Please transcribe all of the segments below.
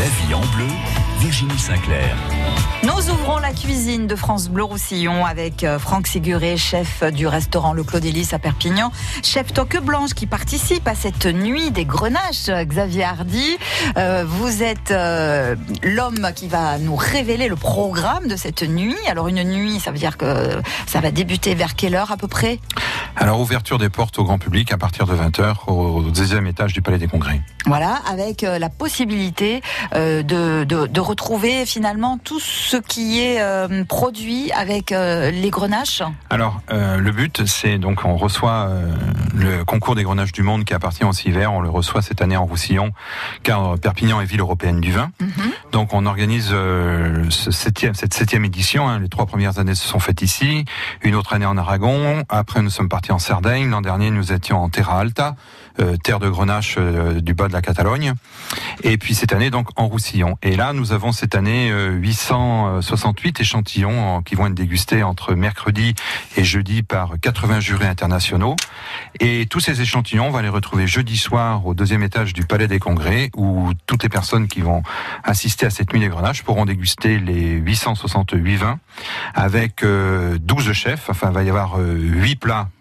La vie en bleu, Virginie Sinclair. Nous ouvrons la cuisine de France Bleu Roussillon avec euh, Franck Siguré, chef du restaurant Le Clos à Perpignan, chef Toque Blanche qui participe à cette nuit des grenaches. Xavier Hardy, euh, vous êtes euh, l'homme qui va nous révéler le programme de cette nuit. Alors une nuit, ça veut dire que ça va débuter vers quelle heure à peu près? Alors ouverture des portes au grand public à partir de 20h au deuxième étage du Palais des Congrès. Voilà, avec la possibilité de, de, de retrouver finalement tout ce qui est euh, produit avec euh, les grenaches Alors, euh, le but, c'est donc on reçoit le concours des grenaches du monde qui appartient au CIVER. On le reçoit cette année en Roussillon, car Perpignan est ville européenne du vin. Mhm. Donc, on organise ce septième, cette septième édition. Hein. Les trois premières années se sont faites ici, une autre année en Aragon. Après, nous sommes partis en Sardaigne. L'an dernier, nous étions en Terra Alta, terre de grenache du bas de la Catalogne. Et puis cette année, donc en Roussillon. Et là, nous avons cette année 800 68 échantillons qui vont être dégustés entre mercredi et jeudi par 80 jurés internationaux. Et tous ces échantillons, on va les retrouver jeudi soir au deuxième étage du Palais des Congrès, où toutes les personnes qui vont assister à cette nuit des grenaches pourront déguster les 868 vins avec 12 euh, chefs. Enfin, il va y avoir 8 euh, plats euh,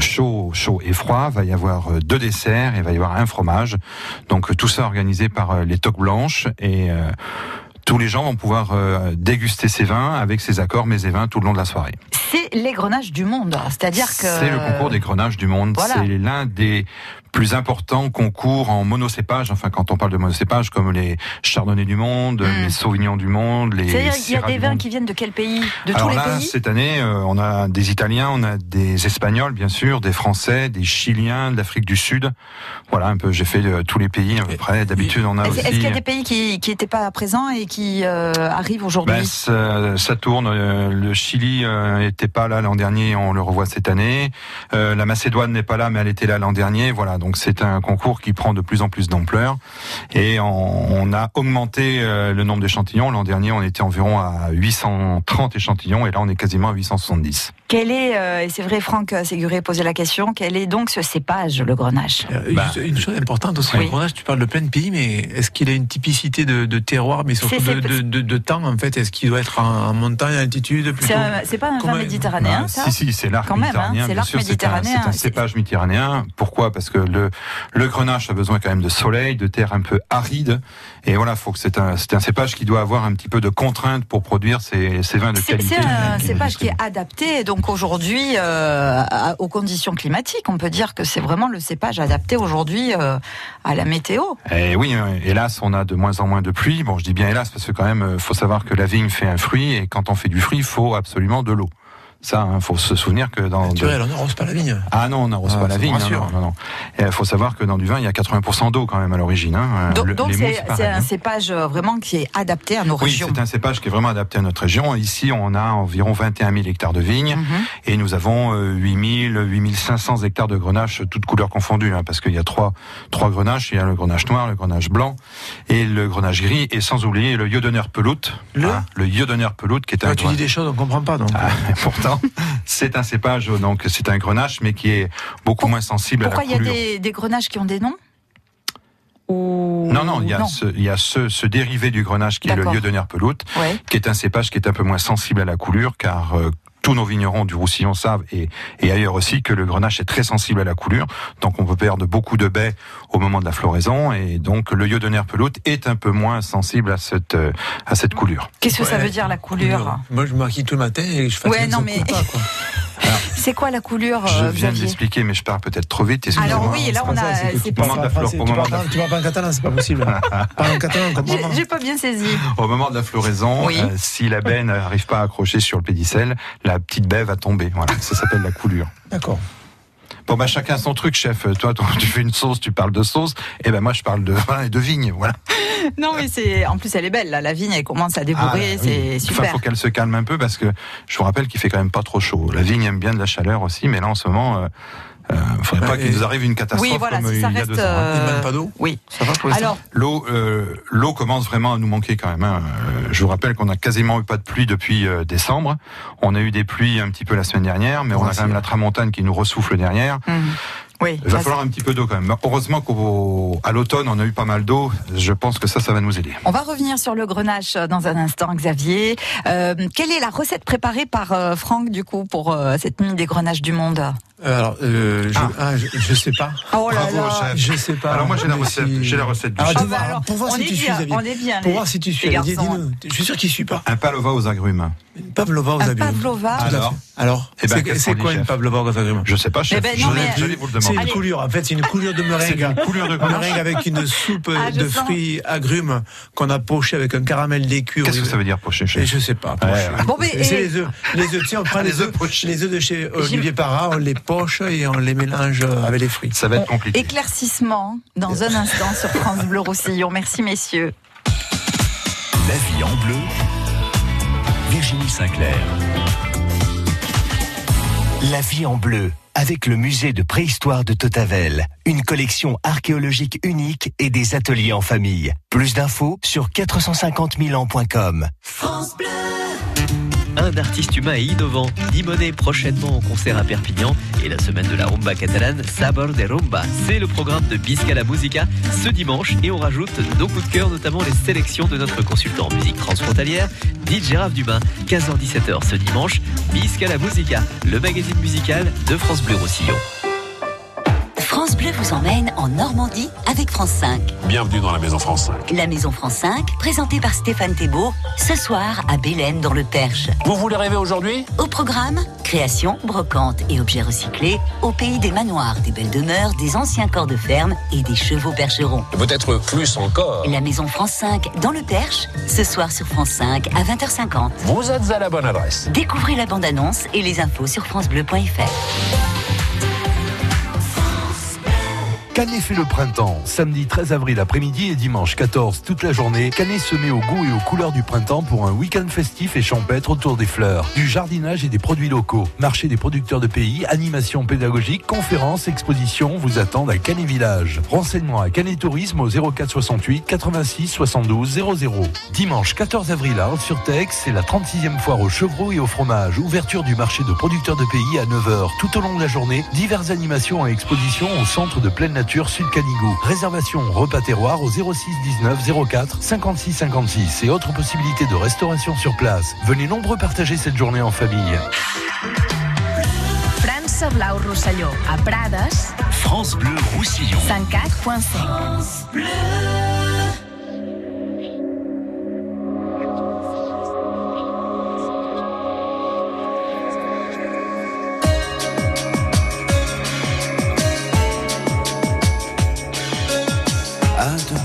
chaud, chaud et froid. Il va y avoir deux desserts et il va y avoir un fromage. Donc tout ça organisé par les toques blanches et tous les gens vont pouvoir euh, déguster ces vins avec ces accords mais et vins tout le long de la soirée. C'est les grenages du monde, c'est-à-dire que c'est le concours des grenages du monde. C'est l'un des plus important concours en monocépage, enfin quand on parle de monocépage, comme les chardonnays du monde, hmm. les sauvignons du monde, les C'est-à-dire qu'il y a des vins qui viennent de quel pays? De tous les là, pays? cette année, euh, on a des Italiens, on a des Espagnols, bien sûr, des Français, des Chiliens, de l'Afrique du Sud. Voilà, un peu, j'ai fait euh, tous les pays à peu près. D'habitude, on a aussi... Est-ce qu'il y a des pays qui n'étaient pas présents et qui euh, arrivent aujourd'hui? Ben, ça, ça, tourne. Le Chili n'était pas là l'an dernier, on le revoit cette année. la Macédoine n'est pas là, mais elle était là l'an dernier. Voilà, donc c'est un concours qui prend de plus en plus d'ampleur et on, a augmenté euh, le nombre d'échantillons. L'an dernier, on était environ à 830 échantillons et là, on est quasiment à 870. Quel est, euh, et c'est vrai, Franck Séguré posait la question, quel est donc ce cépage, le grenache? Euh, bah. Une chose importante aussi, le grenache, tu parles de plein de pays, mais est-ce qu'il a une typicité de, terroir, mais surtout de, temps, en fait? Est-ce qu'il doit être en, montagne, en altitude C'est pas un vin méditerranéen, ah, ça? Si, si, c'est l'arc hein, méditerranéen. c'est l'arc méditerranéen. C'est un, cépage méditerranéen. Pourquoi? Parce que le, le grenache a besoin quand même de soleil, de terre un peu aride. Et voilà, faut que c'est un, c'est un cépage qui doit avoir un petit peu de contraintes pour produire ces, ces vins de qualité. C'est un cépage qui est adapté, donc aujourd'hui, euh, aux conditions climatiques. On peut dire que c'est vraiment le cépage adapté aujourd'hui euh, à la météo. Et oui, euh, hélas, on a de moins en moins de pluie. Bon, je dis bien hélas parce que quand même, faut savoir que la vigne fait un fruit et quand on fait du fruit, il faut absolument de l'eau. Ça, il hein, faut se souvenir que dans naturel, on n'arrose pas la vigne. Ah non, on n'arrose pas ah, la vigne. Non, non, non. Il faut savoir que dans du vin, il y a 80% d'eau quand même à l'origine. Hein. Donc c'est un hein. cépage euh, vraiment qui est adapté à nos régions. Oui, c'est un cépage qui est vraiment adapté à notre région. Ici, on a environ 21 000 hectares de vignes mhm. et nous avons 8 000, 8 500 hectares de grenache, toutes couleurs confondues, hein, parce qu'il y a trois trois grenaches. Il y a le grenache noir, le grenache blanc et le grenache gris, et sans oublier le yodener peloute. Le, hein, le yodener peloute qui est un. Ah, tu dis des choses, on comprend pas donc. Ah, pourtant c'est un cépage, donc c'est un grenache, mais qui est beaucoup moins sensible à la coulure. Pourquoi il y a des, grenaches qui ont des noms Non, non, il y a, Ce, il y a ce, dérivé du grenache qui est le lieu de peloute, qui est un cépage qui est un peu moins sensible à la coulure, car euh, tous nos vignerons du Roussillon savent et, ailleurs aussi que le grenache est très sensible à la coulure, donc on peut perdre beaucoup de baies au moment de la floraison et donc le de peloute est un peu moins sensible à cette euh, à cette coulure. Qu'est-ce que ça veut dire la coulure? Moi je maquille tout le matin et je fais ouais, non, mais... pas, quoi. C'est quoi la couleur Je euh, viens de l'expliquer, mais je parle peut-être trop vite. Alors oui, là on a. C'est pas moment de la Tu parles pas en catalan, c'est pas possible. Parle en catalan, J'ai pas bien saisi. Au moment de la floraison, euh, si la baie n'arrive pas à accrocher sur le pédicelle, la petite baie va tomber. Voilà, ça s'appelle la coulure. D'accord. Bon bah chacun son truc, chef. Toi, tu fais une sauce, tu parles de sauce, et ben moi je parle de vin et de vigne, voilà. non mais c'est, en plus elle est belle, là. la vigne elle commence à débourrer, ah, c'est super. Il faut qu'elle se calme un peu parce que je vous rappelle qu'il fait quand même pas trop chaud. La vigne aime bien de la chaleur aussi, mais là en ce moment. Euh, il euh, ne faudrait pas qu'il nous arrive une catastrophe oui, voilà, comme si il y a deux ans. Hein. Il manque pas d'eau Oui. Ça va pour Alors, l'eau, euh, l'eau commence vraiment à nous manquer quand même. Hein. Euh, je vous rappelle qu'on a quasiment eu pas de pluie depuis euh, décembre. On a eu des pluies un petit peu la semaine dernière, mais on a quand même la tramontane qui nous ressouffle derrière. Mmh. Oui. Il va falloir un petit peu d'eau quand même. Heureusement qu'à l'automne, on a eu pas mal d'eau. Je pense que ça, ça va nous aider. On va revenir sur le grenache dans un instant, Xavier. Euh, quelle est la recette préparée par euh, Franck, du coup, pour euh, cette nuit des grenaches du monde? Alors, euh, je, ah. ah je, sais pas. Oh là Bravo, là. Chef. Je sais pas. Alors moi j'ai la recette, j'ai la recette du alors, ah, pour voir si tu suis, On est bien. Pour voir si tu suis, dis, Je suis sûr qu'il suit pas. Un pavlova aux agrumes. Une pavlova aux agrumes. Un pavlova. Alors, alors eh ben, c'est quoi une pavlova aux agrumes? Je sais pas, chef. Eh ben, je vais vous le demander. C'est une coulure. En fait, c'est une coulure de meringue. une coulure de meringue avec une soupe ah, de fruits agrumes qu'on a poché avec un caramel d'écu. Qu'est-ce que ça veut dire poché, chef? Je sais pas. C'est les œufs. Les œufs. on prend les œufs. Les œufs de chez Olivier Parra, on les et on les mélange avec les fruits. Ça va être compliqué. Éclaircissement dans un instant sur France Bleu Roussillon. Merci messieurs. La vie en bleu. Virginie Sinclair. La vie en bleu avec le musée de préhistoire de Totavel, une collection archéologique unique et des ateliers en famille. Plus d'infos sur 450 000 ans.com. France Bleu un artiste humain et innovant. Dimoné prochainement en concert à Perpignan et la semaine de la rumba catalane Sabor de Rumba. C'est le programme de Bisca la Musica ce dimanche et on rajoute nos coups de cœur, notamment les sélections de notre consultant en musique transfrontalière, DJ Raph Dubin, 15h-17h ce dimanche. Bisca la Musica, le magazine musical de France Bleu Roussillon. Bleu vous emmène en Normandie avec France 5. Bienvenue dans la Maison France 5. La Maison France 5, présentée par Stéphane Thébault, ce soir à Bélène dans le Perche. Vous voulez rêver aujourd'hui? Au programme, création, brocante et objets recyclés au pays des manoirs, des belles demeures, des anciens corps de ferme et des chevaux percherons. Peut-être plus encore. La Maison France 5 dans le Perche, ce soir sur France 5 à 20h50. Vous êtes à la bonne adresse. Découvrez la bande-annonce et les infos sur francebleu.fr. Canet fait le printemps. Samedi 13 avril après-midi et dimanche 14 toute la journée, Canet se met au goût et aux couleurs du printemps pour un week-end festif et champêtre autour des fleurs, du jardinage et des produits locaux. Marché des producteurs de pays, animation pédagogique, conférences, expositions vous attendent à Canet Village. Renseignements à Canet Tourisme au 04 68 86 72 00. Dimanche 14 avril à Haute-sur-Tex, c'est la 36e foire aux chevreaux et au fromage. Ouverture du marché de producteurs de pays à 9h. Tout au long de la journée, diverses animations et expositions au centre de pleine nature Sud Canigou. Réservation repas terroir au 06 19 04 56 56 et autres possibilités de restauration sur place. Venez nombreux partager cette journée en famille. France Blau Roussillon à Prades. France Bleu Roussillon.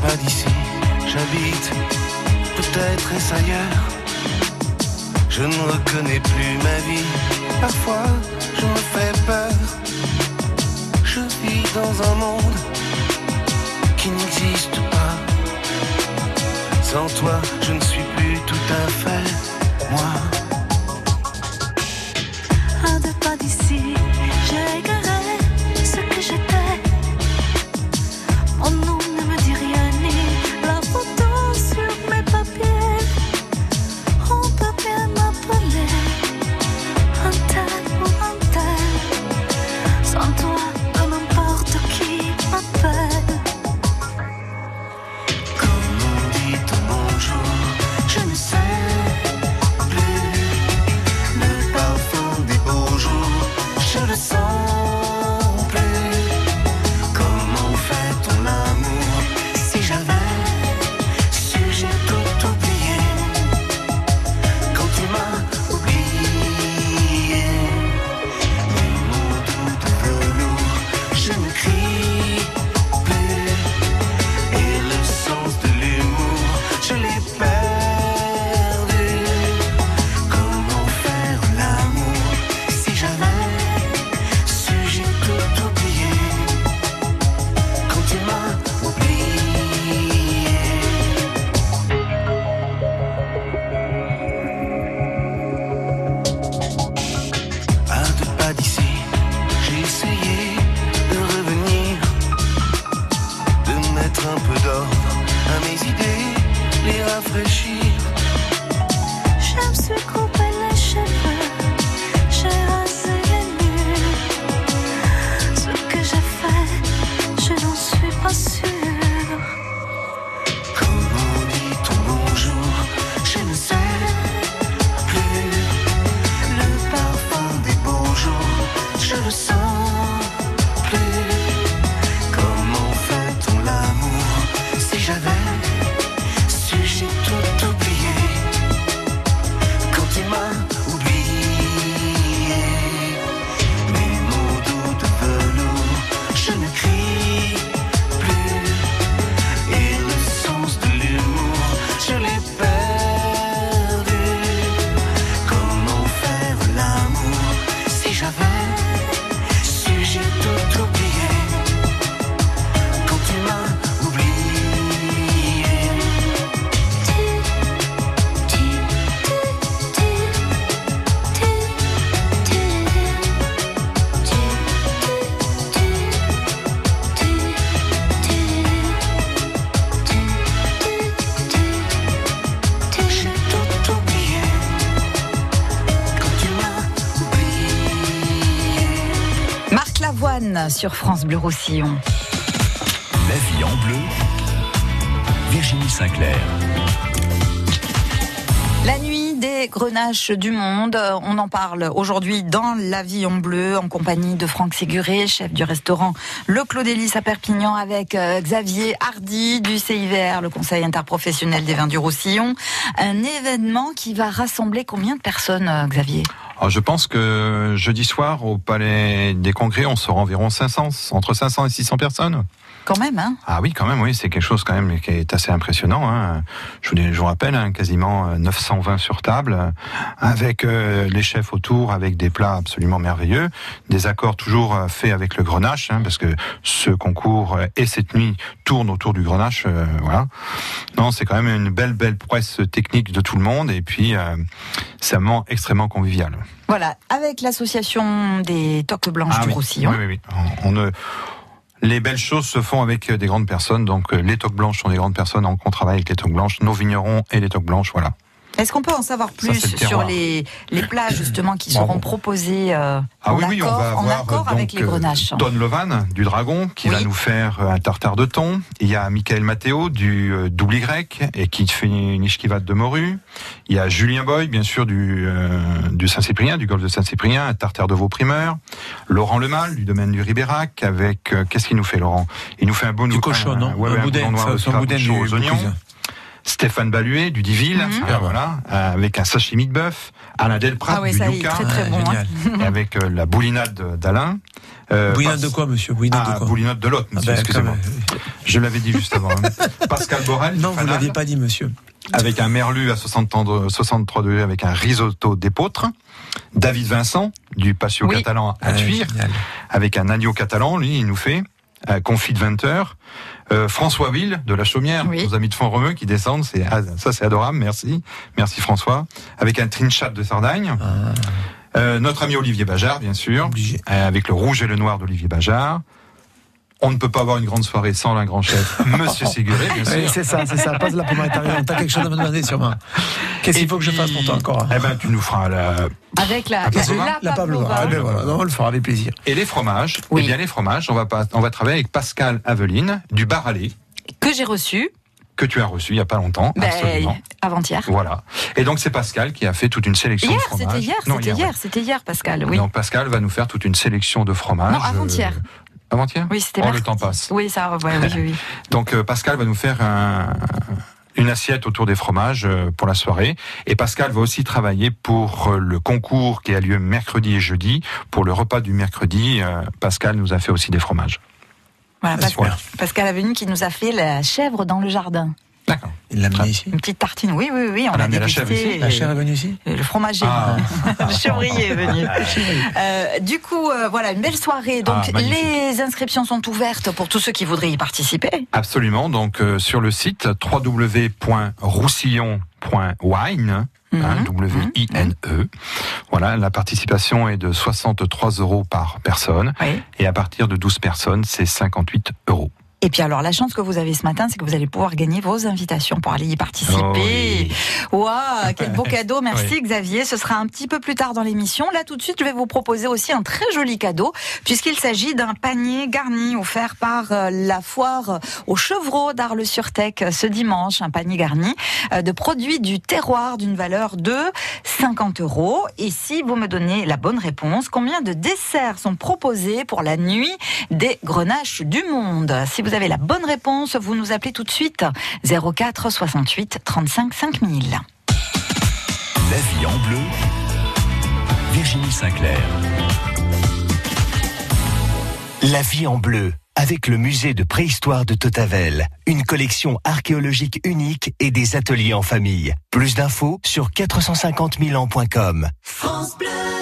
104.5. ailleurs. Je ne reconnais plus ma vie. Parfois, je me fais peur. Je vis dans un monde qui n'existe pas. Sans toi, je ne suis plus tout à fait moi. Anne sur France Bleu Roussillon. La vie en bleu, Virginie Sinclair. La nuit des grenaches du monde, on en parle aujourd'hui dans La Vie en Bleu en compagnie de Franck Séguré, chef du restaurant Le Claudélis à Perpignan avec euh, Xavier Hardy du CIVR, le Conseil interprofessionnel des vins du Roussillon. Un événement qui va rassembler combien de personnes, euh, Xavier? Je pense que jeudi soir au Palais des Congrès, on sera environ 500, entre 500 et 600 personnes. Quand même, hein Ah oui, quand même, oui, c'est quelque chose quand même qui est assez impressionnant. Hein. Je, vous, je vous rappelle, hein, quasiment 920 sur table, avec euh, les chefs autour, avec des plats absolument merveilleux, des accords toujours euh, faits avec le Grenache, hein, parce que ce concours euh, et cette nuit tournent autour du Grenache. voilà. Non, c'est quand même une belle, belle presse technique de tout le monde, et puis c'est un moment extrêmement convivial. Voilà, avec l'association des Toques Blanches ah du Roussillon. Oui, oui, oui. On, on, les belles choses se font avec des grandes personnes. Donc les toques blanches sont des grandes personnes. On travaille avec les toques blanches, nos vignerons et les toques blanches. Voilà. Est-ce qu'on peut en savoir plus sur les, les plats justement qui seront proposés euh, ah, en, oui, accord, oui, on va en avoir, accord donc, avec les grenaches Don Levan du Dragon qui Oui. va nous faire euh, un tartare de thon. Il y a Michael Matteo du euh, Double Y et qui fait une ishkivat de morue. Il y a Julien Boy bien sûr du, euh, du Saint-Cyprien, du golfe de Saint-Cyprien, un tartare de veau primeur. Laurent Lemal du domaine du Ribérac avec euh, qu'est-ce qu'il nous fait Laurent? Il nous fait un bon Du cochon, non? ouais, Un boudin, boudin noir ça, de boudin aux oignons. Stéphane Baluet du Diville, Mhm. euh, voilà, euh, avec un sashimi de bœuf. Alain Delprat Ah oui, du ça y est, Yucca, très très bon. hein. et avec euh, la boulinade d'Alain. Euh, Bouillinade Pas- de quoi, monsieur Bouillinade ah, de quoi boulinade de l'autre, Ah monsieur, ben, excusez-moi. Je l'avais dit juste avant. hein. Pascal Borel, Non, vous Fanal, l'aviez pas dit, monsieur. avec un merlu à 63 63 degrés, avec un risotto d'épeautre. David Vincent, du patio Oui. catalan à Ah, Tuire, avec un agneau catalan, lui, il nous fait. Euh, confit de 20 heures. Euh, François Ville de la Chaumière, Oui. nos amis de Font-Romeu qui descendent, c'est ah, ça c'est adorable, merci, merci François. Avec un trinchat de Sardagne, Ah, Euh, notre ami Olivier Bajard, bien sûr, obligé. euh, avec le rouge et le noir d'Olivier Bajard. On ne peut pas avoir une grande soirée sans un grand chef, Monsieur Séguré, bien Oui, sûr. c'est ça, c'est ça. Pose la pomme intérieure. T'as quelque chose à me demander sûrement. Qu'est-ce qu'il faut que je fasse pour toi encore? Eh ben, tu nous feras la... Avec la, Ah, la, pavlova la La pavlova. Ah, ben voilà, non, on le fera avec plaisir. Et les fromages? Oui. Eh bien, les fromages, on va pas, on va travailler avec Pascal Aveline du Bar Allé, que j'ai reçu que tu as reçu il y a pas longtemps. ben, absolument. avant-hier. Voilà. Et donc, c'est Pascal qui a fait toute une sélection Hier, de fromages. c'était hier, Non, c'était ouais. hier, c'était hier, Pascal. Oui. Donc, Pascal va nous faire toute une sélection de fromages. Non, avant-hier. Avant-hier? Oui, c'était Oh, le temps passe. Oui, ça, ouais, oui, oui, oui. Donc euh, Pascal va nous faire un- une assiette autour des fromages euh, pour la soirée. Et Pascal va aussi travailler pour euh, le concours qui a lieu mercredi et jeudi. Pour le repas du mercredi, euh, Pascal nous a fait aussi des fromages. Voilà, Ah, Pascal. Pascal Avenu qui nous a fait la chèvre dans le jardin. Ici. Une petite tartine, oui, oui, oui. On Elle a la chèvre ici La chair est venue ici Le fromager. Ah. le chevrier est venu. Euh, du coup, euh, voilà, une belle soirée. Donc, Ah, les inscriptions sont ouvertes pour tous ceux qui voudraient y participer. Absolument. Donc euh, sur le site www.roussillon.wine. Mhm. hein, W-I-N-E. Voilà, la participation est de 63 euros par personne. Oui. Et à partir de 12 personnes, c'est 58 euros. Et puis alors, la chance que vous avez ce matin, c'est que vous allez pouvoir gagner vos invitations pour aller y participer. Oh oui. Waouh, quel beau cadeau. Merci Xavier. Ce sera un petit peu plus tard dans l'émission. Là, tout de suite, je vais vous proposer aussi un très joli cadeau, puisqu'il s'agit d'un panier garni offert par euh, la foire au Chevreau d'Arles-sur-Tech euh, ce dimanche. Un panier garni euh, de produits du terroir d'une valeur de 50 euros. Et si vous me donnez la bonne réponse, combien de desserts sont proposés pour la nuit des grenaches du monde? Si vous avez la bonne réponse, vous nous appelez tout de suite 04 68 35 5000. La vie en bleu, Virginie Sinclair. La vie en bleu, avec le musée de préhistoire de Totavel, une collection archéologique unique et des ateliers en famille. Plus d'infos sur 450 000 ans.com. France Bleu.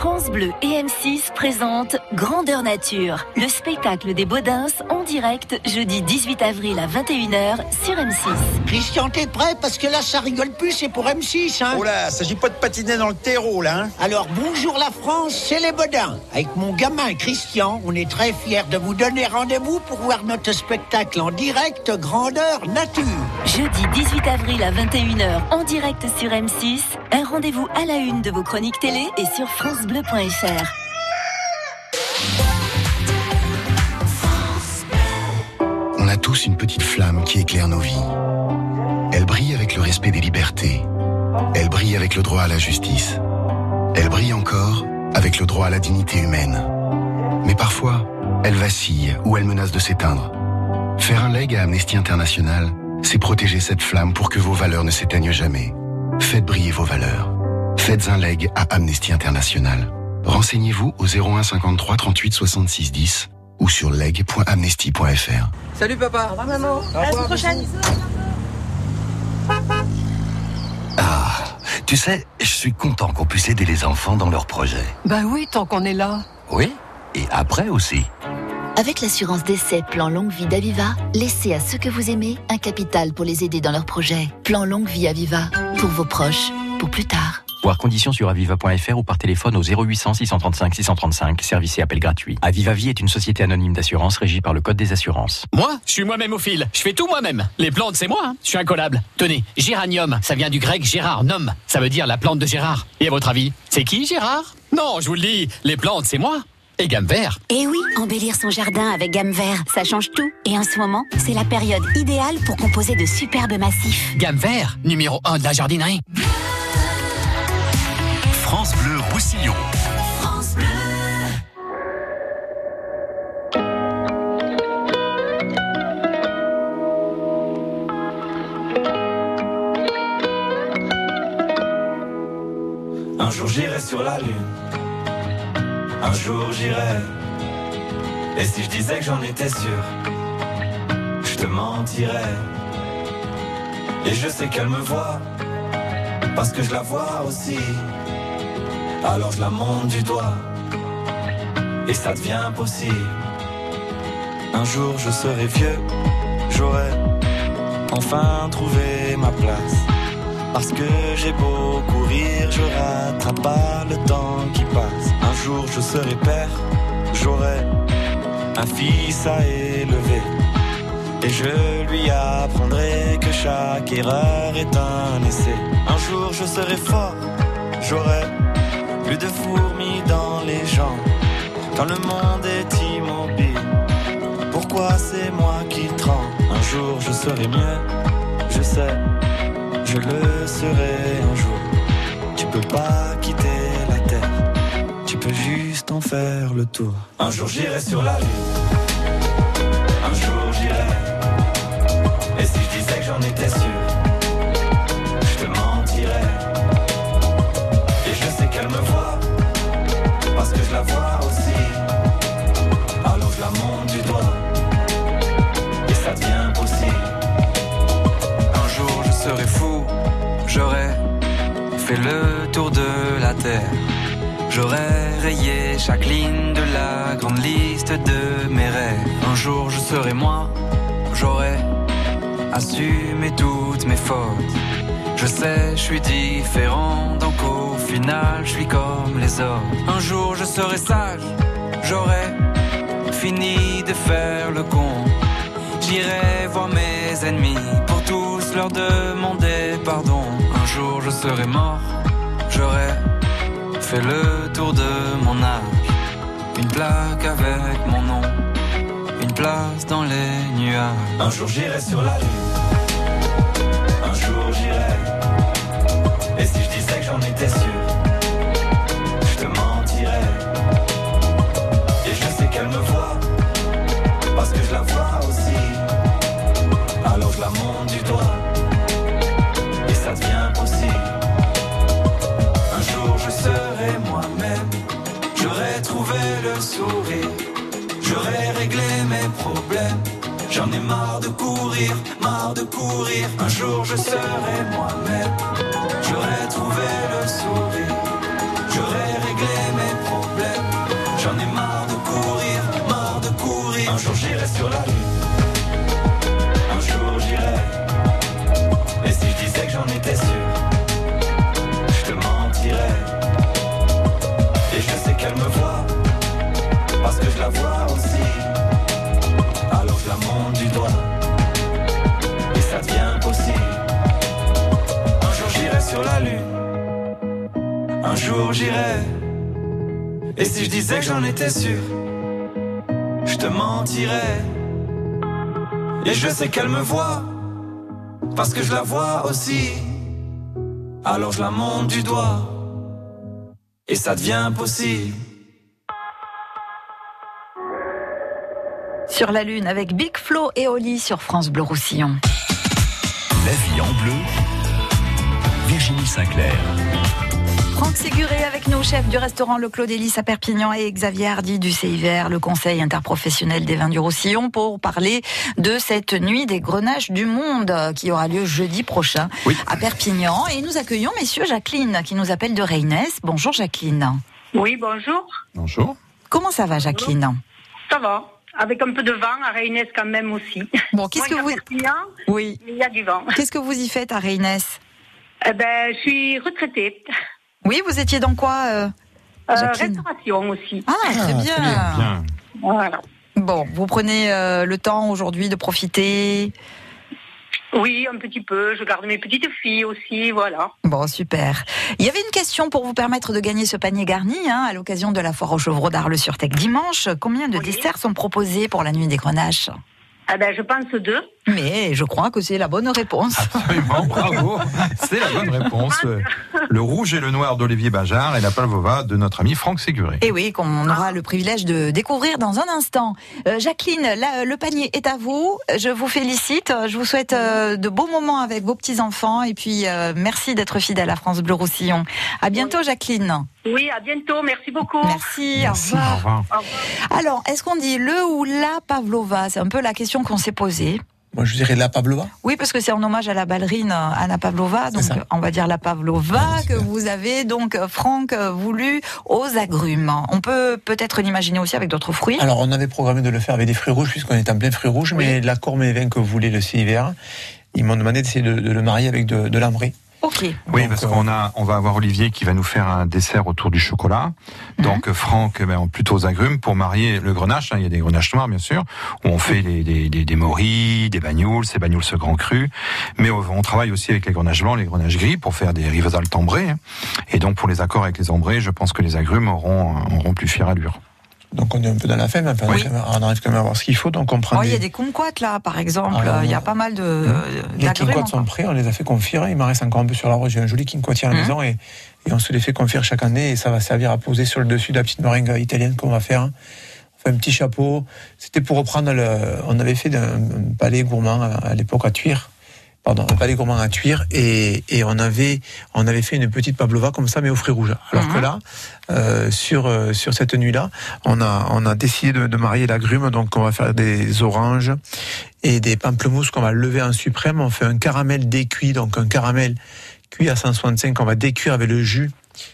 France Bleu et M6 présentent Grandeur Nature, le spectacle des Baudins en direct jeudi 18 avril à 21h sur M6. Christian, t'es prêt? Parce que là, ça rigole plus, c'est pour M6, hein Oh là, s'agit pas de patiner dans le terreau, là. Hein Alors, bonjour la France, c'est les Bodins. Avec mon gamin Christian, on est très fiers de vous donner rendez-vous pour voir notre spectacle en direct Grandeur Nature. Jeudi 18 avril à 21h en direct sur M6, un rendez-vous à la une de vos chroniques télé et sur on a tous une petite flamme qui éclaire nos vies. Elle brille avec le respect des libertés. Elle brille avec le droit à la justice. Elle brille encore avec le droit à la dignité humaine. Mais parfois, elle vacille ou elle menace de s'éteindre. Faire un leg à Amnesty International, c'est protéger cette flamme pour que vos valeurs ne s'éteignent jamais. Faites briller vos valeurs. Faites un leg à Amnesty International. Renseignez-vous au 01 53 38 66 10 ou sur leg.amnesty.fr. Salut papa. Au revoir maman. À la semaine prochaine. Ah, tu sais, je suis content qu'on puisse aider les enfants dans leurs projets. Bah oui, tant qu'on est là. Oui, et après aussi. Avec l'assurance d'essai Plan Longue Vie d'Aviva, laissez à ceux que vous aimez un capital pour les aider dans leurs projets. Plan Longue Vie Aviva, pour vos proches, pour plus tard. Voir conditions sur aviva.fr ou par téléphone au 0800 635 635, service et appel gratuit. Aviva Vie est une société anonyme d'assurance régie par le Code des assurances. Moi, je suis moi-même au fil. Je fais tout moi-même. Les plantes, c'est moi. Hein. Je suis incollable. Tenez, géranium, ça vient du grec Gérard, nom. Ça veut dire la plante de Gérard. Et à votre avis, c'est qui Gérard? Non, je vous le dis, les plantes, c'est moi. Et gamme vert. Et oui, embellir son jardin avec gamme vert, ça change tout. Et en ce moment, c'est la période idéale pour composer de superbes massifs. Gamme vert, numéro 1 de la jardinerie. Sur la lune. Un jour j'irai. Et si je disais que j'en étais sûr, je te mentirais. Et je sais qu'elle me voit, parce que je la vois aussi alors je la monte du doigt, et ça devient possible. Un jour je serai vieux, j'aurai enfin trouvé ma place. Parce que j'ai beau courir, je rattrape pas le temps qui passe. Un jour je serai père, j'aurai un fils à élever. Et je lui apprendrai que chaque erreur est un essai. Un jour je serai fort, j'aurai plus de fourmis dans les gens, quand le monde est immobile. Pourquoi c'est moi qui tremble? Un jour je serai mieux, je sais, je le serai un jour. Tu peux pas quitter la terre, tu peux juste en faire le tour. Un jour j'irai sur la lune, un jour j'irai. Et si je disais que j'en étais sûr voir aussi. Alors je la monte du doigt et ça devient possible. Un jour je serai fou, j'aurai fait le tour de la terre. J'aurais rayé chaque ligne de la grande liste de mes rêves. Un jour je serai moi, j'aurai assumé toutes mes fautes. Je sais, je suis différent, donc au final, je suis comme les autres. Un jour, je serai sage, j'aurai fini de faire le con. J'irai voir mes ennemis pour tous leur demander pardon. Un jour, je serai mort, j'aurai fait le tour de mon âge. Une plaque avec mon nom, une place dans les nuages. Un jour, j'irai sur la lune un jour j'irai. Et si je disais que j'en étais sûr, je te mentirais. Et je sais qu'elle me voit, parce que je la vois aussi. J'en ai marre de courir, marre de courir. Un jour je serai moi-même. J'aurai trouvé le sourire. J'aurai réglé mes problèmes. J'en ai marre de courir, marre de courir. Un jour j'irai sur la sur la lune, un jour j'irai. Et si je disais que j'en étais sûr, je te mentirais. Et je sais qu'elle me voit, parce que je la vois aussi. Alors je la monte du doigt, et ça devient possible. Sur la Lune avec Big Flo et Oli sur France Bleu Roussillon. La vie en bleu, Virginie Sinclair. Franck Séguré avec nous, chef du restaurant Le Clos d'Hélice à Perpignan et Xavier Hardy du CIVR, le Conseil interprofessionnel des vins du Roussillon, pour parler de cette nuit des grenaches du monde qui aura lieu jeudi prochain à Perpignan. Et nous accueillons messieurs Jacqueline qui nous appelle de Reynès. Bonjour Jacqueline. Oui, bonjour. Bonjour. Comment ça va Jacqueline? Ça va. Avec un peu de vent à Reynès quand même aussi. Bon, qu'est-ce que vous... Oui. Il y a du vent. Qu'est-ce que vous y faites à Reynès? Eh ben, je suis retraitée. Oui, vous étiez dans quoi euh, Restauration aussi. Ah, très bien. bien. Voilà. Bon, vous prenez euh, le temps aujourd'hui de profiter oui, un petit peu. Je garde mes petites filles aussi, voilà. Bon, super. Il y avait une question pour vous permettre de gagner ce panier garni hein, à l'occasion de la foire au chevreau d'Arles-sur-Tech dimanche. Combien de desserts sont proposés pour la nuit des grenaches? Ah ben, je pense deux. Mais je crois que c'est la bonne réponse. Absolument, bravo. C'est la bonne réponse. Le rouge et le noir d'Olivier Bajard et la pavlova de notre ami Franck Séguré. Et oui, qu'on aura le privilège de découvrir dans un instant. Euh, Jacqueline, le panier est à vous. Je vous félicite. Je vous souhaite euh, de beaux moments avec vos petits-enfants. Et puis, euh, merci d'être fidèle à France Bleu Roussillon. À bientôt, Jacqueline. Oui, à bientôt. Merci beaucoup. Merci. au, revoir. au revoir. Alors, est-ce qu'on dit le ou la pavlova? C'est un peu la question qu'on s'est posée. Moi, je dirais la Pavlova. Oui, parce que c'est en hommage à la ballerine Anna Pavlova. Donc, on va dire la Pavlova que vous avez donc, Franck, voulu aux agrumes. On peut peut-être l'imaginer aussi avec d'autres fruits. Alors, on avait programmé de le faire avec des fruits rouges, puisqu'on est en plein fruits rouges, mais l'accord mévin que voulait le CIVR, ils m'ont demandé d'essayer de, le marier avec de, de l'ambré. Ok. Oui, parce qu'on a, on va avoir Olivier qui va nous faire un dessert autour du chocolat. Mhm. Donc Franck, ben, plutôt aux agrumes pour marier le grenache. Hein, il y a des grenaches noirs, bien sûr, où on fait des, des, des, des morilles, des bagnoules, ces bagnoules ce grand cru. Mais on, travaille aussi avec les grenaches blancs, les grenaches gris pour faire des rivesales tambrées. Hein. Et donc pour les accords avec les ambrés, je pense que les agrumes auront, auront plus fière allure. Donc on est un peu dans la femme, on arrive quand même à voir ce qu'il faut. Donc on prend. Oh, il y a des kumquats là, par exemple. il y a pas mal de. Hum. Les kumquats sont prêts, on les a fait confire. Il m'en reste encore un peu sur la roche. J'ai un joli kumquatier à la hum. maison et, et, on se les fait confire chaque année et ça va servir à poser sur le dessus de la petite meringue italienne qu'on va faire. On fait un petit chapeau. C'était pour reprendre le. On avait fait un palais gourmand à l'époque à Tuire pardon, un palais gourmand à Tuire et, et, on avait on avait fait une petite pavlova comme ça mais au fruits rouges. Alors que mhm. là euh, sur euh, sur cette nuit là, on a on a décidé de, de marier l'agrume donc on va faire des oranges et des pamplemousses qu'on va lever en suprême, on fait un caramel décuit donc un caramel cuit à 165 qu'on va décuire avec le jus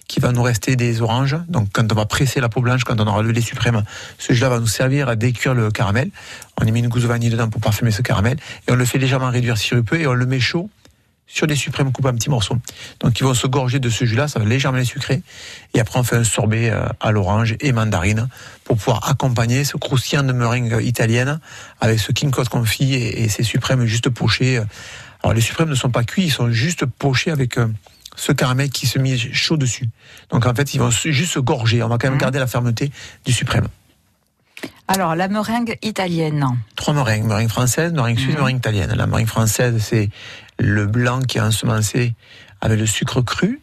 qui va nous rester des oranges. Donc quand on va presser la peau blanche, quand on aura le lait suprême, ce jus-là va nous servir à décuire le caramel. On y met une gousse de vanille dedans pour parfumer ce caramel. Et on le fait légèrement réduire sirupeux et on le met chaud sur des suprêmes coupés en petits morceaux. Donc ils vont se gorger de ce jus-là, ça va légèrement les sucrer. Et après on fait un sorbet euh, à l'orange et mandarine pour pouvoir accompagner ce croustillant de meringue italienne avec ce king code confit et, et ces suprêmes juste pochés. Alors les suprêmes ne sont pas cuits, ils sont juste pochés avec euh, ce caramel qui se met chaud dessus. Donc en fait, ils vont juste se gorger. On va quand même mhm. garder la fermeté du suprême. Alors, la meringue italienne. Trois meringues. Meringue française, meringue suisse, mhm. meringue italienne. La meringue française, c'est le blanc qui est ensemencé avec le sucre cru.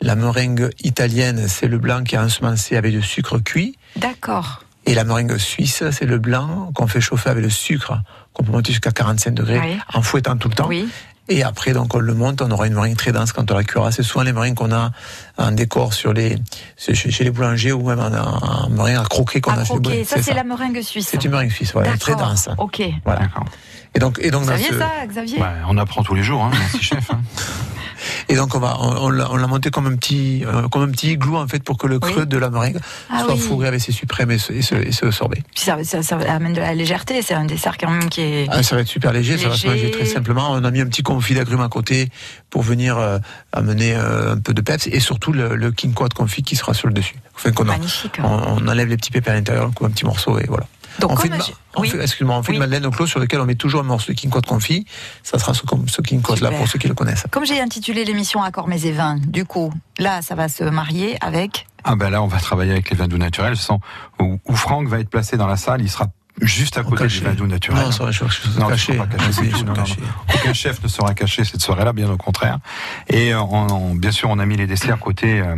La meringue italienne, c'est le blanc qui est ensemencé avec le sucre cuit. D'accord. Et la meringue suisse, c'est le blanc qu'on fait chauffer avec le sucre, qu'on peut monter jusqu'à 45 degrés, en fouettant tout le temps. Oui. Et après, donc, on le monte, on aura une meringue très dense quand on la cuira. C'est souvent les meringues qu'on a en décor sur les, chez les boulangers ou même en, meringue à croquer qu'on a croquer. Ça, c'est la meringue suisse. C'est une meringue suisse, voilà, très dense. Ok. Voilà. Et donc, et donc, ça Xavier On apprend tous les jours, hein, merci chef. Hein. Et donc on va, on, l'a monté comme un petit, euh, comme un petit igloo en fait pour que le creux de la meringue ah soit fourré avec ses suprêmes et se, sorbet. ça, ça, amène de la légèreté. C'est un dessert quand même qui est. Ah, ça va être super léger, ça va se manger très simplement. On a mis un petit confit d'agrumes à côté pour venir euh, amener euh, un peu de peps et surtout le, king quad confit qui sera sur le dessus. Enfin, Magnifique. On, on, enlève les petits pépins à l'intérieur, on coupe un petit morceau et voilà. Donc, on fait, excuse-moi, on fait une madeleine au clos sur lequel on met toujours un morceau de King Code confit. Ça sera ce, ce King Code là pour ceux qui le connaissent. Comme j'ai intitulé l'émission Accord mes et vins, du coup, là, ça va se marier avec. Ah ben là, on va travailler avec les vins doux naturels. Où, où Franck va être placé dans la salle, il sera Juste à côté caché. du vin doux naturel. Non, ça va, je- Non, caché. pas Ah, tout, non, non. Aucun chef ne sera caché cette soirée-là, bien au contraire. Et euh, on- on- bien sûr, on a mis les desserts côté euh,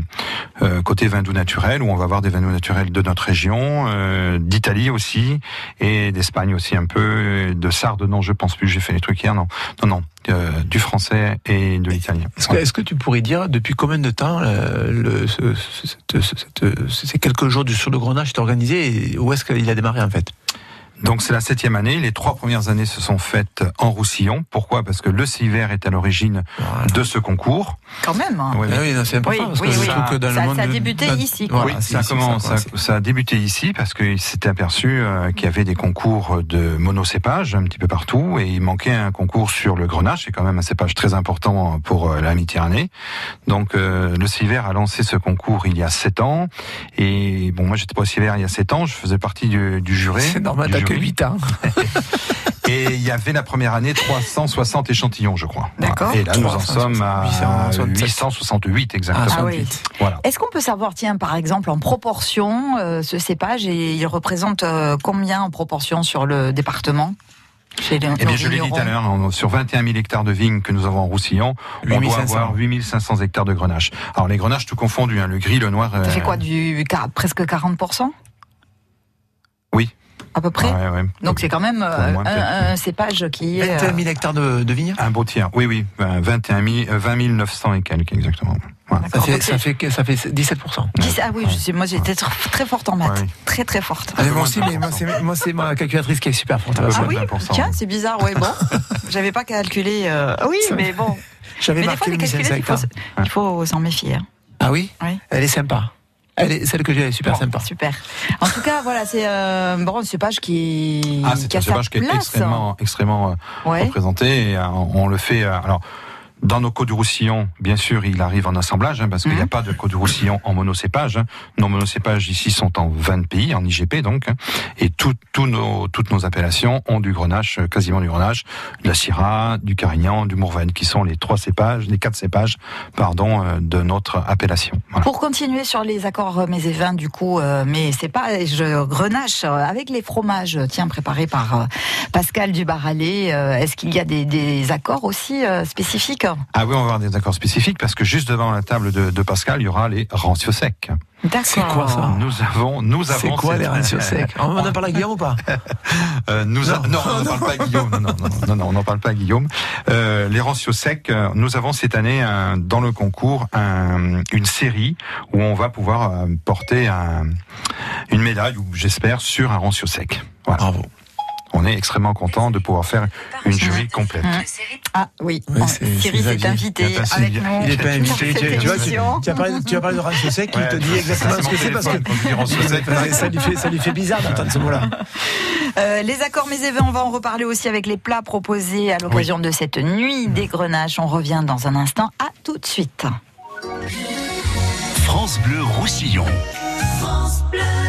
euh, côté vin doux naturel, où on va avoir des vins doux naturels de notre région, euh, d'Italie aussi, et d'Espagne aussi un peu, de Sardes, non, je pense plus. J'ai fait les trucs hier, non, non, non, euh, du français et de l'italien. Est-ce que, tu pourrais dire depuis combien de temps euh, le, ce- ce- cette- cette- ces quelques jours du sur le Grenage est organisé et où est-ce qu'il a démarré en fait? Donc c'est la septième année. Les trois premières années se sont faites en Roussillon. Pourquoi? Parce que le Civer est à l'origine de ce concours. Quand même. hein. Oui, Ah oui, non, c'est important Oui, parce que oui, je oui. trouve que dans Ça- le monde ça a débuté ici, quoi. Oui, Voilà, ça, ici commence, ça ça, ça a débuté ici parce qu'il s'était aperçu euh, qu'il y avait des concours de monocépage un petit peu partout et il manquait un concours sur le grenache. C'est quand même un cépage très important pour euh, la Méditerranée. Donc euh, le Civer a lancé ce concours il y a sept ans et bon moi j'étais pas au Civer il y a sept ans, je faisais partie du, du jury. C'est normal, que jury. 8 ans. Et il y avait la première année 360 échantillons, je crois. D'accord. Et là, nous en sommes à 867. 868 exactement. Ah oui. Voilà. Est-ce qu'on peut savoir, tiens, par exemple, en proportion, euh, ce cépage, et il représente euh, combien en proportion sur le département Eh bien, je l'ai dit tout à l'heure, on- sur 21 000 hectares de vignes que nous avons en Roussillon, on doit 8500. avoir 8500 hectares de grenache. Alors, les grenaches, tout confondu, hein, le gris, le noir. Ça euh, fait quoi, du presque 40% Oui. À peu près Ouais, ouais. Donc c'est quand même euh, un, cépage qui est... 21 euh, 000 hectares de, de vignes? Un beau tiers. Oui, oui. ben, 21 000, euh, 20 900 et quelques, exactement. Ça fait, ça, fait, ça fait 17%. dix- Ah oui, je sais, moi j'étais tr- très forte en maths. Ouais. Très très forte. Ah, moi aussi, mais moi, c'est, ma calculatrice qui est super forte. Ah Ah moins oui, de 20%. tiens, c'est bizarre, ouais, bon. J'avais pas calculé. euh, Oui, mais bon. J'avais Mais des marqué fois, les 1500 calculettes, il faut, hectares. il faut s'en méfier. hein. Ah oui, Oui. Elle est sympa. Elle est, celle que j'ai, est super Bon, sympa. Super. En tout cas, voilà, c'est euh, bon, un cépage qui, Ah, c'est un sa cépage qui est extrêmement, extrêmement euh, Ouais. représenté. Et, euh, on le fait. euh, alors. Dans nos du Roussillon, bien sûr, il arrive en assemblage, hein, parce qu'il n'y a Mhm. pas de du Roussillon en monocépage. hein. Nos monocépages ici sont en 20 pays, en IGP donc, hein. et tout- tous nos, toutes nos appellations ont du grenache, euh, quasiment du grenache, de la Syrah, du Carignan, du Mourvèdre, qui sont les trois cépages, les quatre cépages, pardon, euh, de notre appellation. Voilà. Pour continuer sur les accords et vins, du coup, euh, mais c'est pas je grenache euh, avec les fromages, tiens, préparés par euh, Pascal Dubaralé. euh, Est-ce qu'il y a des, des accords aussi euh, Ah oui, on va avoir des accords spécifiques, parce que juste devant la table de, de Pascal, il y aura les rancios secs. D'accord. C'est quoi ça Nous avons, nous C'est avons. quoi cette- les rancios secs? On en parle à Guillaume ou pas? Euh, nous a- non, on n'en parle pas à Guillaume. Non, non, non, non, non, on n'en parle pas à Guillaume. Euh, les rancios secs, euh, nous avons cette année un- dans le concours un- une série où on va pouvoir euh, porter un- une médaille, ou j'espère, sur un rancio sec. Voilà. Bravo. On est extrêmement content de pouvoir faire une jury complète. Ah oui, Oui, c'est- Cyril c'est est Xavier. invité avec nous. Il est invité. Tu, tu vois, tu, as parlé, tu as parlé de il Ouais, te dit exactement ce que c'est parce que ça, lui fait, ça lui fait bizarre d'entendre ce mot-là. Euh, les accords et vins, on va en reparler aussi avec les plats proposés à l'occasion de cette nuit des grenaches. On revient dans un instant. À tout de suite. France Bleu Roussillon. Talked about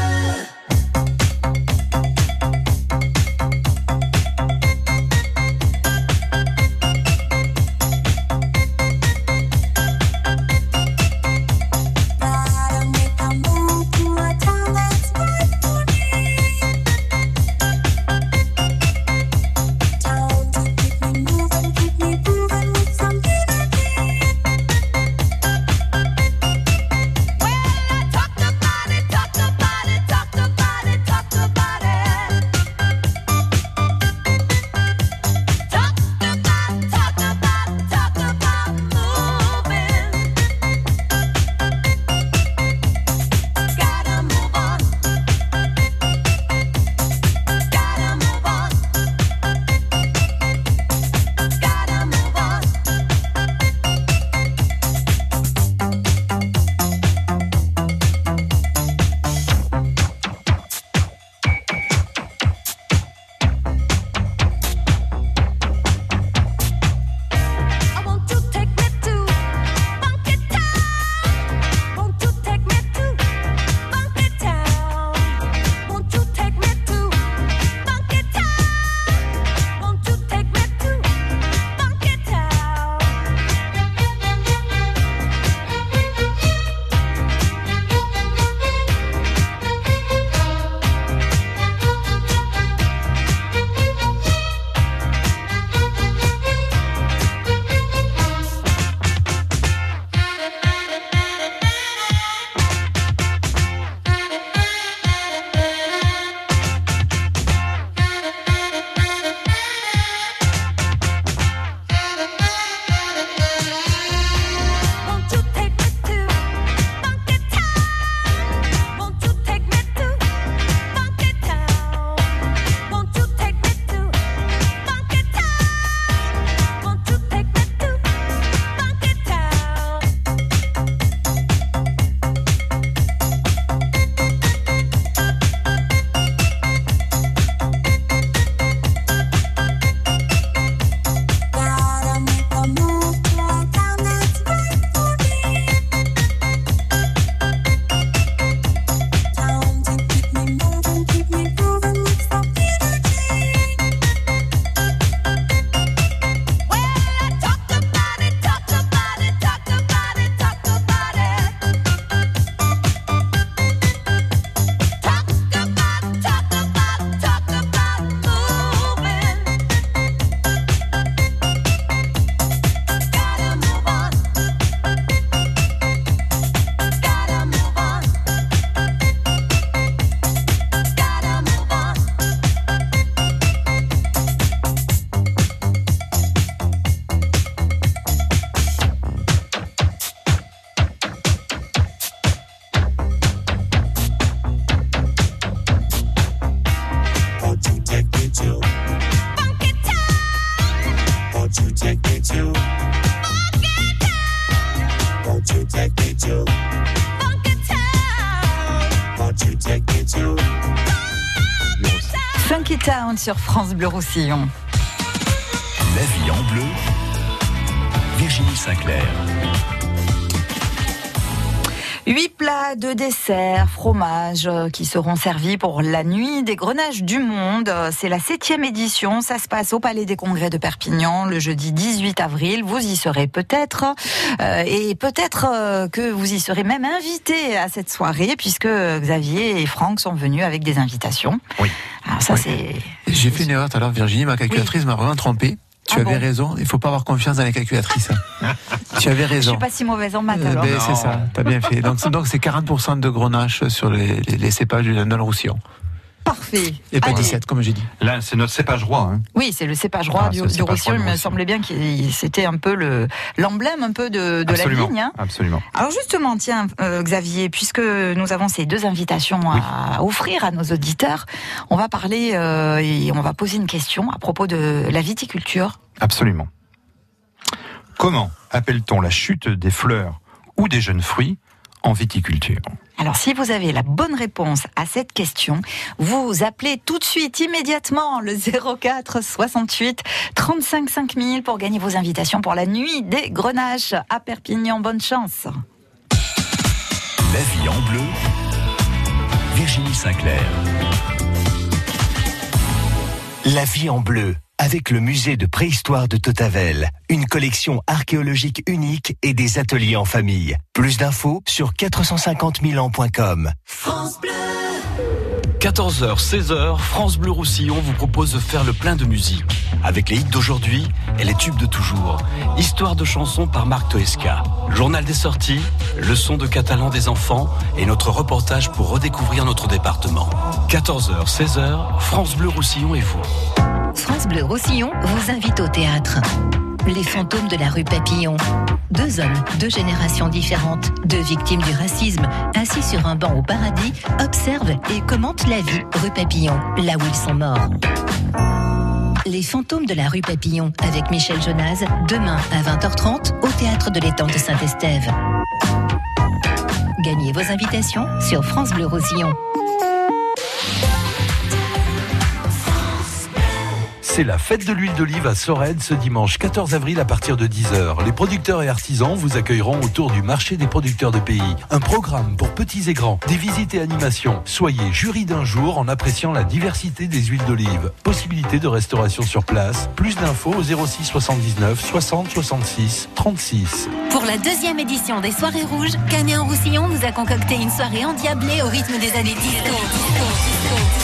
Funky Town sur France Bleu Roussillon. La vie en bleu, Virginie Sinclair. Huit plats de dessert, fromage euh, qui seront servis pour la nuit des grenages du monde. Euh, C'est la septième édition. Ça se passe au Palais des Congrès de Perpignan le jeudi 18 avril. Vous y serez peut-être euh, et peut-être euh, que vous y serez même invité à cette soirée puisque Xavier et Franck sont venus avec des invitations. Oui. Alors ça c'est J'ai fait une erreur tout à l'heure, Virginie. Ma calculatrice m'a vraiment trompé. Tu Ah avais bon raison. Il faut pas avoir confiance dans les calculatrices. tu avais Je raison. suis pas si mauvaise en maths Euh, alors. ben, c'est ça, t'as bien fait. Donc, c'est- donc c'est 40% de grenache sur les, les, les cépages du dans le roussillon. Parfait. Et pas Allez. 17, comme j'ai dit. Là, c'est notre cépage roi. hein. Oui, c'est le cépage roi Ah, du, Roussillon. Il me semblait bien que c'était un peu le l'emblème un peu de, de la vigne. hein. Absolument. Alors justement, tiens, euh, Xavier, puisque nous avons ces deux invitations à offrir à nos auditeurs, on va parler euh, et on va poser une question à propos de la viticulture. Absolument. Comment appelle-t-on la chute des fleurs ou des jeunes fruits en viticulture? Alors si vous avez la bonne réponse à cette question, vous appelez tout de suite, immédiatement, le 04 68 35 5000 pour gagner vos invitations pour la nuit des grenaches à Perpignan. Bonne chance. La vie en bleu. Virginie Sinclair. La vie en bleu, avec le musée de préhistoire de Totavel, une collection archéologique unique et des ateliers en famille. Plus d'infos sur 450 000 ans.com. 14h, 16h, France Bleu Roussillon vous propose de faire le plein de musique. Avec les hits d'aujourd'hui et les tubes de toujours. Histoire de chansons par Marc Toesca. Journal des sorties, leçon de catalan des enfants et notre reportage pour redécouvrir notre département. 14h, 16h, France Bleu Roussillon et vous. France Bleu Roussillon vous invite au théâtre. Les fantômes de la rue Papillon. Deux hommes, deux générations différentes, deux victimes du racisme, assis sur un banc au paradis, observent et commentent la vie rue Papillon, là où ils sont morts. Les fantômes de la rue Papillon avec Michel Jonas, demain à 20h30 au théâtre de l'étang de Saint-Estève. Gagnez vos invitations sur France Bleu Roussillon. C'est la fête de l'huile d'olive à Sorède ce dimanche 14 avril à partir de 10h. Les producteurs et artisans vous accueilleront autour du marché des producteurs de pays. Un programme pour petits et grands, des visites et animations. Soyez jury d'un jour en appréciant la diversité des huiles d'olive. Possibilité de restauration sur place. Plus d'infos au 06 79 60 66 36. Pour la deuxième édition des Soirées Rouges, Canet en Roussillon nous a concocté une soirée endiablée au rythme des années disco.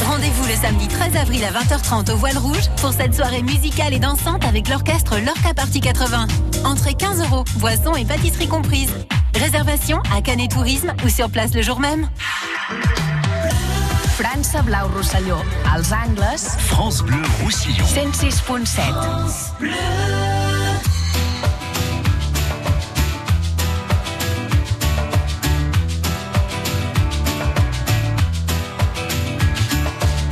Rendez-vous le samedi 13 avril à 20h30 au Voile Rouge pour cette soirée musicale et dansante avec l'orchestre Lorca Party 80. Entrée 15 euros, boissons et pâtisserie comprises. Réservation à Canet Tourisme ou sur place le jour même. França Blau Rosselló, als angles, France Bleu Roussillon. 106.7.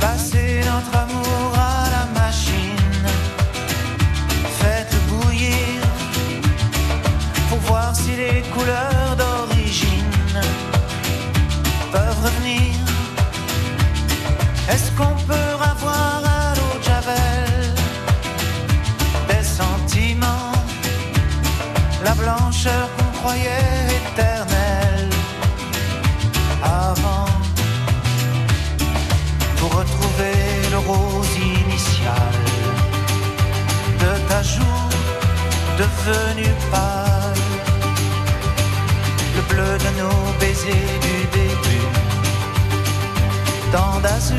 Passez notre amour devenue pâle, le bleu de nos baisers du début, tant d'azur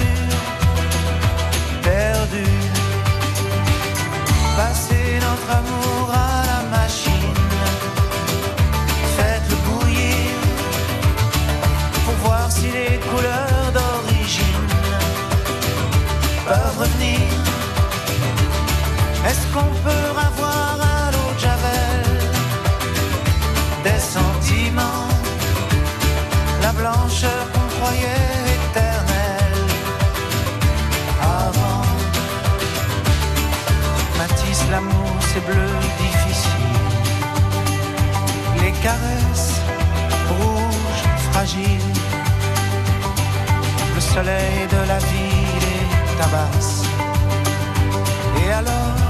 perdu, passer notre amour à la machine, faites-le bouillir pour voir si les couleurs d'origine peuvent revenir. Est-ce qu'on peut des sentiments, la blancheur qu'on croyait éternelle avant? Matisse, l'amour, c'est bleu difficile. Les caresses rouges, fragiles. Le soleil de la ville est tabasse. alors,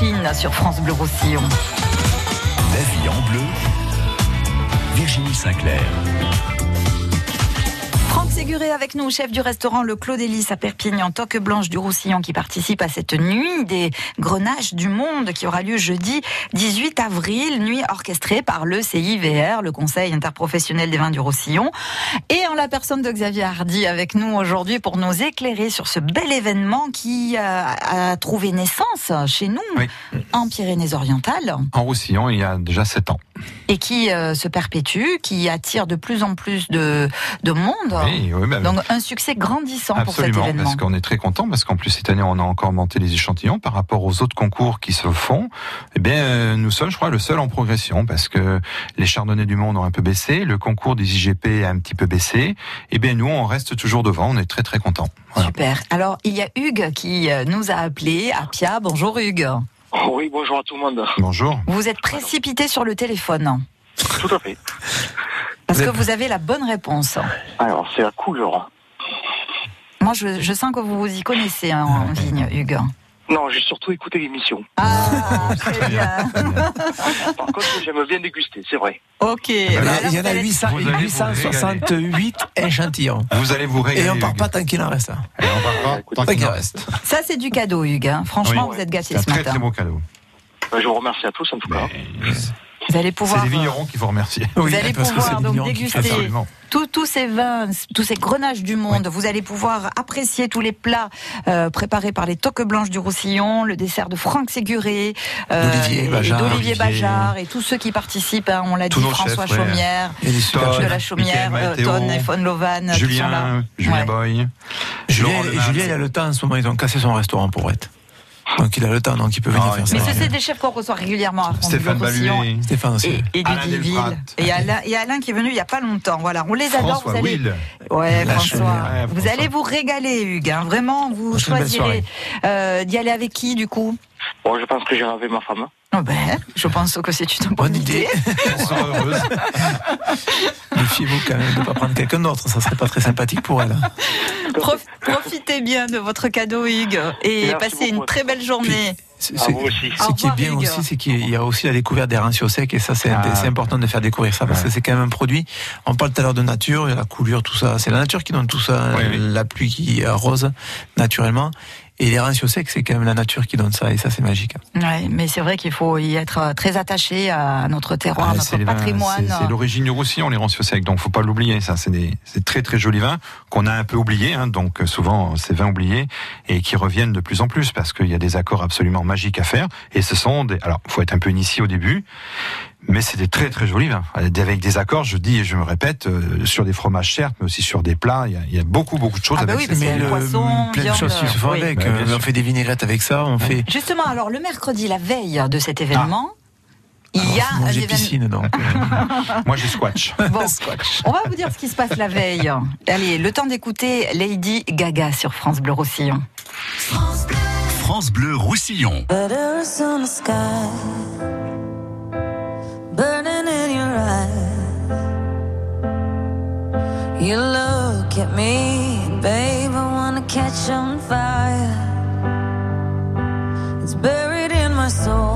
machine sur France Bleu Roussillon. La vie en bleu. Virginie Sinclair. Avec nous, chef du restaurant Le Clos d'Hélice à Perpignan, Toque Blanche du Roussillon, qui participe à cette nuit des grenages du monde qui aura lieu jeudi 18 avril, nuit orchestrée par le CIVR, le Conseil interprofessionnel des vins du Roussillon, et en la personne de Xavier Hardy avec nous aujourd'hui pour nous éclairer sur ce bel événement qui a, a trouvé naissance chez nous, en Pyrénées-Orientales, En Roussillon, il y a déjà 7 ans. Et qui euh, se perpétue, qui attire de plus en plus de, de monde. Oui, oui, bah, Donc un succès grandissant pour cet Absolument, événement. parce qu'on est très content, parce qu'en plus cette année on a encore monté les échantillons par rapport aux autres concours qui se font. Eh bien, euh, nous sommes, je crois, le seul en progression, parce que les chardonnays du monde ont un peu baissé, le concours des IGP a un petit peu baissé. Eh bien, nous, on reste toujours devant, on est très très contents. Voilà. Super. Alors, il y a Hugues qui euh, nous a appelé à Pia. Bonjour Hugues. Oui, bonjour à tout le monde. Bonjour. Vous êtes précipité sur le téléphone Tout à fait. parce que vous avez la bonne réponse. Alors, c'est la couleur. Moi, je, je sens que vous vous y connaissez hein, en vigne, Hugues. Non, j'ai surtout écouté l'émission. Ah, très bien. Par contre, j'aime bien déguster, c'est vrai. Ok. Il y, bah il en a vous allez- 800 Vous allez vous 868 échantillons. Vous allez vous régaler. Et on part pas tant qu'il en reste. Et on part pas Tant qu'il en reste. Ça, c'est du cadeau, Hugues. hein. Franchement, Oui. vous êtes gâtés C'est un ce très matin. très beau cadeau. Ben, je vous remercie à tous, en tout cas. Vous allez C'est pouvoir. les euh, vignerons qui vous remercient. Vous allez pouvoir donc déguster Absolument. Tous tous ces vins, tous ces grenages du monde. Vous allez pouvoir apprécier tous les plats euh, préparés par les toques blanches du Roussillon, le dessert de Franck Séguré, D'Olivier Bajard. d'Olivier Olivier. Bajard et tous ceux qui participent. hein, on l'a dit, François chefs, ouais. Chaumière, super de la Chaumière, euh, Ton et Von Lovan, qui sont là. Julien, Julien Ouais. Boy. Julien. Julien, il a le temps en ce moment, ils ont cassé son restaurant pour être. Donc il a le temps, donc il peut venir Ah, faire ça. Mais ce, c'est des chefs qu'on reçoit régulièrement à France Stéphane Roussillon. Baluet. Stéphane aussi. Et, et Alain. Et Alain, et Alain qui est venu il n'y a pas longtemps. Voilà, on les adore. François vous allez, Will. Ouais, François. Vous François. allez vous régaler, Hugues. hein. Vraiment, vous choisirez euh, d'y aller avec qui, du coup? Bon, je pense que j'irai avec ma femme. Oh ben, Je pense que c'est une bonne, Bonne idée. Elle sera heureuse. Méfiez-vous quand même de ne pas prendre quelqu'un d'autre, ça serait pas très sympathique pour elle. Prof- profitez bien de votre cadeau, Hugues, et Merci passez une très belle journée. Vous aussi. Ce Au qui est bien Hugues. aussi, c'est qu'il y a aussi la découverte des rancios secs et ça, c'est Ah. c'est important de faire découvrir ça parce que c'est quand même un produit. On parle tout à l'heure de nature, il y a la coulure, tout ça. C'est la nature qui donne tout ça, Oui, oui. la pluie qui arrose naturellement. Et les rancios secs, c'est quand même la nature qui donne ça et ça, c'est magique. Ouais, mais c'est vrai qu'il faut y être euh, très attaché à notre terroir, à Ah, notre patrimoine. c'est- l'origine du Roussillon, les rancio secs, donc faut pas l'oublier. Ça, c'est des, c'est très très jolis vins qu'on a un peu oubliés, hein, donc euh, souvent ces vins oubliés et qui reviennent de plus en plus parce qu'il y a des accords absolument magiques à faire. Et ce sont des, alors faut être un peu initié au début, mais c'est des très très jolis vins avec des accords. Je dis et je me répète euh, sur des fromages certes, mais aussi sur des plats. Il y a, il y a beaucoup beaucoup de choses. Ah bah avec oui, vins. le poisson, plein de choses qui se font oui. avec. Bah, Euh, on fait des vinaigrettes avec ça, on fait. Justement, alors le mercredi, la veille de cet événement, Il y a moi, j'ai piscine, donc. euh, Moi, j'ai squash. Bon, on va vous dire ce qui se passe la veille. Allez, le temps d'écouter Lady Gaga sur France Bleu Roussillon. France Bleu Roussillon. Better is You look at me, babe, I wanna catch on fire. It's buried in my soul,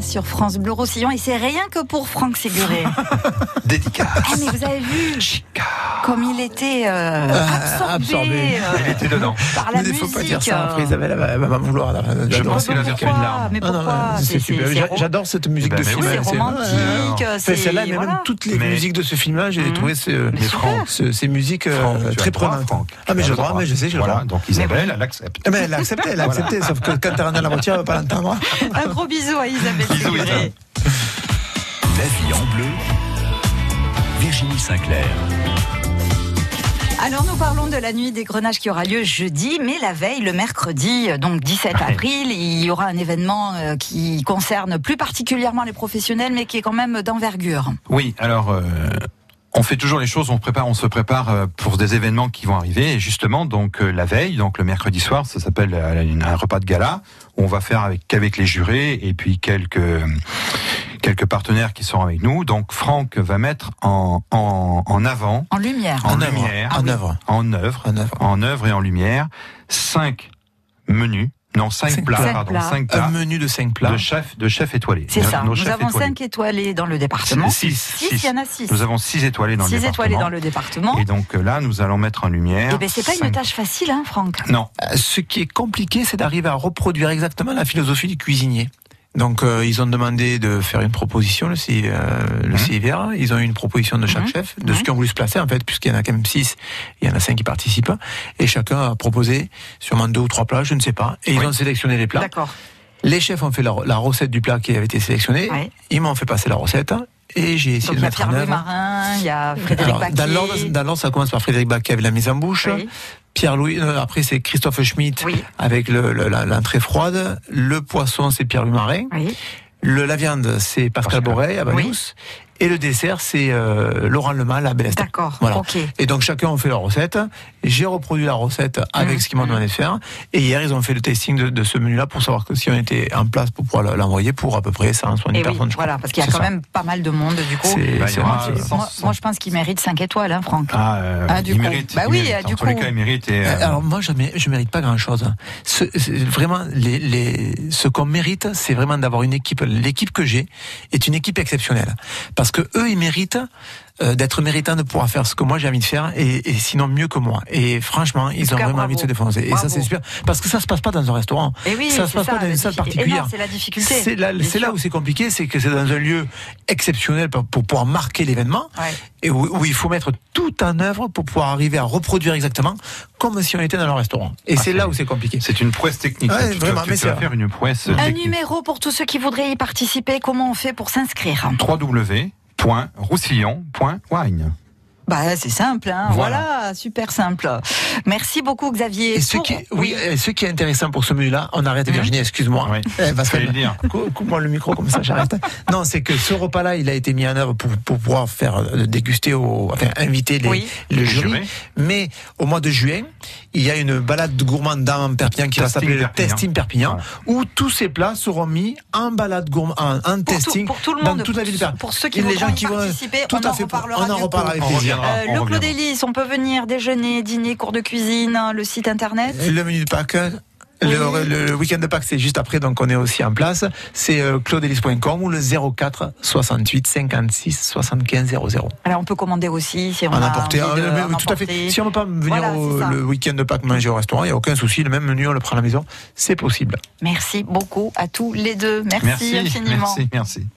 Sur France Bleu Roussillon et c'est rien que pour Franck Séguré. Dédicace. Ah mais vous avez vu comme il était euh, absorbé, absorbé. euh, Il était dedans. par la Mais il musique. faut pas dire ça après euh. Isabelle elle va, elle va m'en vouloir là, Je j'adore pense qu'il a versé une larme. Mais Ah non, pourquoi c'est C'est- super. c'est- J'a- c'est- J'adore cette musique Eh ben, de film. c'est c'est- romantique, c'est- Celle-là, mais voilà. même toutes les Mais- musiques de ce film-là, j'ai Mhm. trouvé ce- ce- ces musiques Franck, très prenantes. Ah, mais le droit, mais je sais, le Voilà, droit. donc Isabelle, elle accepte. Eh ben, elle a accepté, elle a accepté, sauf que quand elle la voiture, elle va pas l'entendre. Un gros bisou à Isabelle Bisous. La vie en bleu. Virginie Sinclair. Alors nous parlons de la nuit des grenages qui aura lieu jeudi, mais la veille, le mercredi, donc 17 avril, il y aura un événement euh, qui concerne plus particulièrement les professionnels, mais qui est quand même d'envergure. Oui, alors euh, on fait toujours les choses, on prépare, on se prépare euh, pour des événements qui vont arriver. Et justement, donc euh, la veille, donc le mercredi soir, ça s'appelle euh, un repas de gala. où On va faire avec qu'avec les jurés et puis quelques quelques partenaires qui seront avec nous. Donc Franck va mettre en en, en avant, En lumière. en, lumière, En œuvre. en œuvre, En œuvre. en œuvre et en lumière, cinq menus, non cinq, Cinq plats, plats. pardon, Cinq cinq Un plats menu de 5 plats. de chef de chef étoilé. C'est ça. nos Nous chefs avons étoilés. 5 étoilés dans le département. Six, Six, six. il y en a 6. Nous avons six étoilés dans le 6 département. étoilés dans le département. Et donc là, nous allons mettre en lumière. Eh ben, c'est pas une cinq- tâche facile, hein, Franck. Non. Euh, Ce qui est compliqué, c'est d'arriver à reproduire exactement la philosophie du cuisinier. Donc, euh, ils ont demandé de faire une proposition, le, CI, euh, le CIVR. Ils ont eu une proposition de chaque Mhm. chef, de ce qui ont voulu se placer, en fait, puisqu'il y en a quand même six, il y en a cinq qui participent. Et chacun a proposé sûrement deux ou trois plats, je ne sais pas. Et ils Oui. ont sélectionné les plats. D'accord. Les chefs ont fait la, la recette du plat qui avait été sélectionné. Ils m'ont fait passer la recette. Et j'ai essayé Donc de il y a mettre en œuvre. Marin, il y a Frédéric Alors, dans l'ordre, dans l'ordre, ça commence par Frédéric Bach qui avait la mise en bouche. Oui. Pierre-Louis, euh, après c'est Christophe Schmitt avec le- le- la- l'entrée froide. Le poisson, c'est Pierre-Louis Marin. Le, la viande, c'est Pascal Boré à Banous. Et le dessert, c'est euh, Laurent Lemal à Bellester. D'accord, Voilà. ok. Et donc chacun a fait leur recette. J'ai reproduit la recette avec Mhm. ce qu'ils m'ont demandé de faire. Et hier, ils ont fait le tasting de, de ce menu-là pour savoir que si on était en place pour pouvoir l'envoyer pour à peu près 170 Et oui, personnes. crois. voilà, parce qu'il y a quand ça. même pas mal de monde du coup. C'est- Bah, c'est moi, je- moi- moi, je pense qu'il mérite 5 étoiles, hein, Franck. Ah, euh, Ah, du il coup. mérite. Bah il oui, mérite. du en tous les coup. cas, il mérite. Et, euh, Alors moi, je je mérite pas grand-chose. Ce, c'est vraiment, les, les, ce qu'on mérite, c'est vraiment d'avoir une équipe. L'équipe que j'ai est une équipe exceptionnelle, parce que eux, ils méritent euh, d'être méritants de pouvoir faire ce que moi j'ai envie de faire, et, et sinon mieux que moi. Et franchement, ils ont cas, vraiment bravo. envie de se défoncer. Et Bravo. ça, c'est super, parce que ça se passe pas dans un restaurant. Et oui, ça se passe ça, pas dans une salle non, particulière. c'est la difficulté. C'est là, où c'est compliqué, c'est que c'est dans un lieu exceptionnel pour, pour pouvoir marquer l'événement, et où, où il faut mettre tout en œuvre pour pouvoir arriver à reproduire exactement comme si on était dans le restaurant. Et Ah, c'est là où c'est compliqué. C'est une prouesse technique. Ouais, tu vraiment, tu mais vas c'est faire une prouesse Un technique. numéro pour tous ceux qui voudraient y participer, comment on fait pour s'inscrire? www.roussillon.wine. Bah c'est simple, hein. Voilà. voilà. super simple. Merci beaucoup Xavier. Et ce Pour- qui, oui, ce qui est intéressant pour ce menu-là, on arrête Virginie, excuse-moi. Eh, parce fallait que- le dire. Cou- Coupe-moi le micro comme ça, j'arrête. non, c'est que ce repas-là, il a été mis en œuvre pour, pour pouvoir faire euh, déguster, au, enfin inviter les, Oui. le jury. Mais au mois de juin, il y a une balade gourmande dans Perpignan qui va s'appeler le. Testing Perpignan, où tous ces plats seront mis en balade gourmande, en, en testing pour tout le dans monde, toute la ville de Perpignan. Pour ceux qui voudront vont participer, tout on à en fait, reparlera on en du reparlera avec plaisir. Euh, le Clos d'Hélice, on peut venir déjeuner, dîner, cours de cuisine, hein, le site internet. Le menu de Pâques. Le, week-end de Pâques, c'est juste après, donc on est aussi en place. C'est euh, claudelis.com ou le 04 68 56 75 00. Alors on peut commander aussi si on En a emporter, envie de- euh, en tout à fait. Si on ne peut pas venir Voilà, au- le week-end de Pâques manger au restaurant, il n'y a aucun souci. Le même menu, on le prend à la maison. C'est possible. Merci beaucoup à tous les deux. Merci, Merci, infiniment. merci, merci.